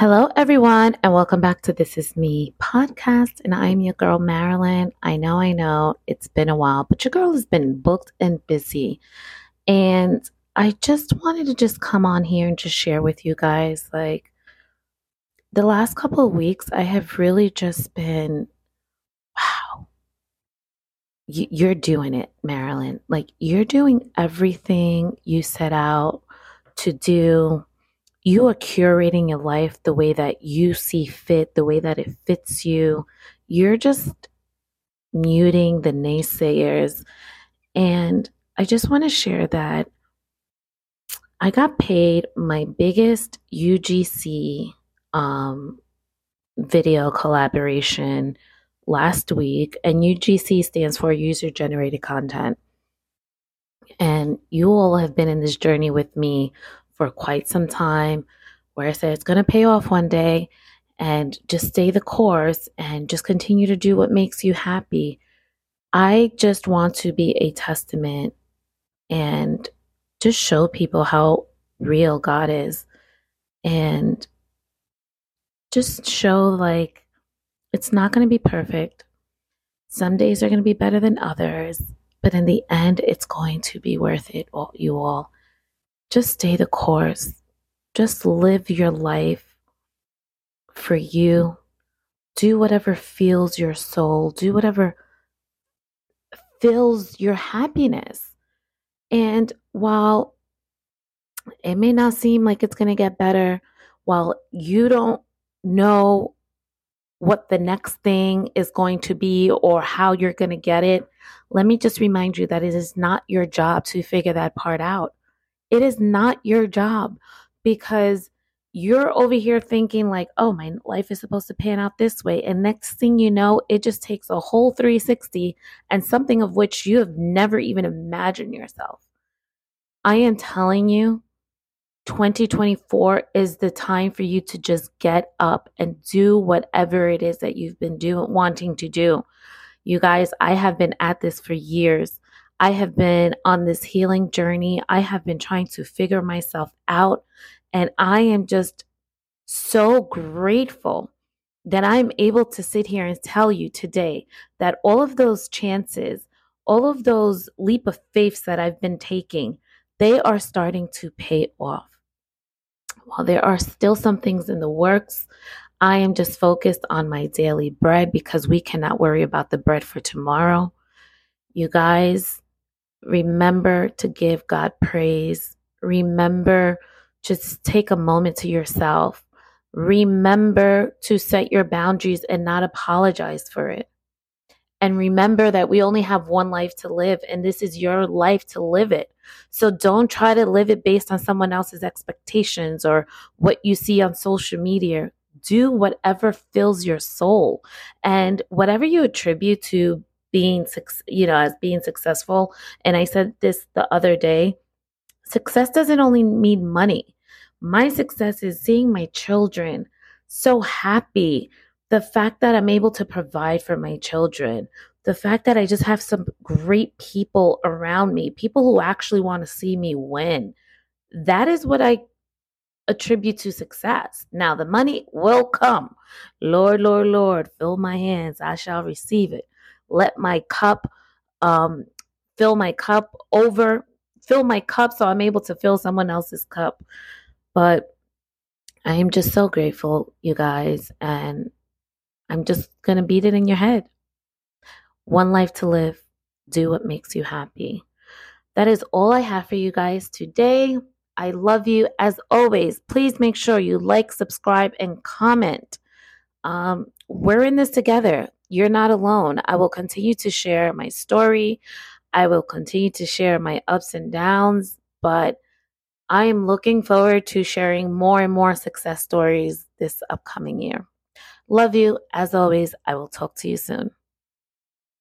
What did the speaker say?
Hello, everyone, and welcome back to This Is Me podcast. And I'm your girl, Marilyn. I know, I know it's been a while, but your girl has been booked and busy. And I just wanted to just come on here and just share with you guys like the last couple of weeks, I have really just been, wow, you're doing it, Marilyn. Like you're doing everything you set out to do you are curating your life the way that you see fit, the way that it fits you. You're just muting the naysayers. And I just want to share that I got paid my biggest UGC um, video collaboration last week, and UGC stands for user generated content. And you all have been in this journey with me for quite some time where I said it's going to pay off one day and just stay the course and just continue to do what makes you happy. I just want to be a testament and just show people how real God is and just show like it's not going to be perfect. Some days are going to be better than others, but in the end, it's going to be worth it, all, you all just stay the course. Just live your life for you. Do whatever feels your soul. Do whatever fills your happiness. And while it may not seem like it's going to get better, while you don't know what the next thing is going to be or how you're going to get it, let me just remind you that it is not your job to figure that part out. It is not your job because you're over here thinking like, "Oh, my life is supposed to pan out this way." And next thing you know, it just takes a whole 360 and something of which you have never even imagined yourself. I am telling you, 2024 is the time for you to just get up and do whatever it is that you've been doing wanting to do. You guys, I have been at this for years. I have been on this healing journey. I have been trying to figure myself out. And I am just so grateful that I'm able to sit here and tell you today that all of those chances, all of those leap of faiths that I've been taking, they are starting to pay off. While there are still some things in the works, I am just focused on my daily bread because we cannot worry about the bread for tomorrow. You guys, Remember to give God praise. Remember just take a moment to yourself. Remember to set your boundaries and not apologize for it. And remember that we only have one life to live, and this is your life to live it. So don't try to live it based on someone else's expectations or what you see on social media. Do whatever fills your soul. And whatever you attribute to being you know as being successful. And i said this the other day success doesn't only mean money. My success is seeing my children so happy. The fact that i'm able to provide for my children. The fact that i just have some great people around me people who actually want to see me win. That is what i attribute to success. Now the money will come. Lord lord lord fill my hands. I shall receive it let my cup um, fill my cup over, fill my cup so I'm able to fill someone else's cup. But I am just so grateful, you guys, and I'm just going to beat it in your head. One life to live. Do what makes you happy. That is all I have for you guys today. I love you. As always, please make sure you like, subscribe, and comment. Um, we're in this together you're not alone. I will continue to share my story. I will continue to share my ups and downs, but I am looking forward to sharing more and more success stories this upcoming year. Love you. As always, I will talk to you soon.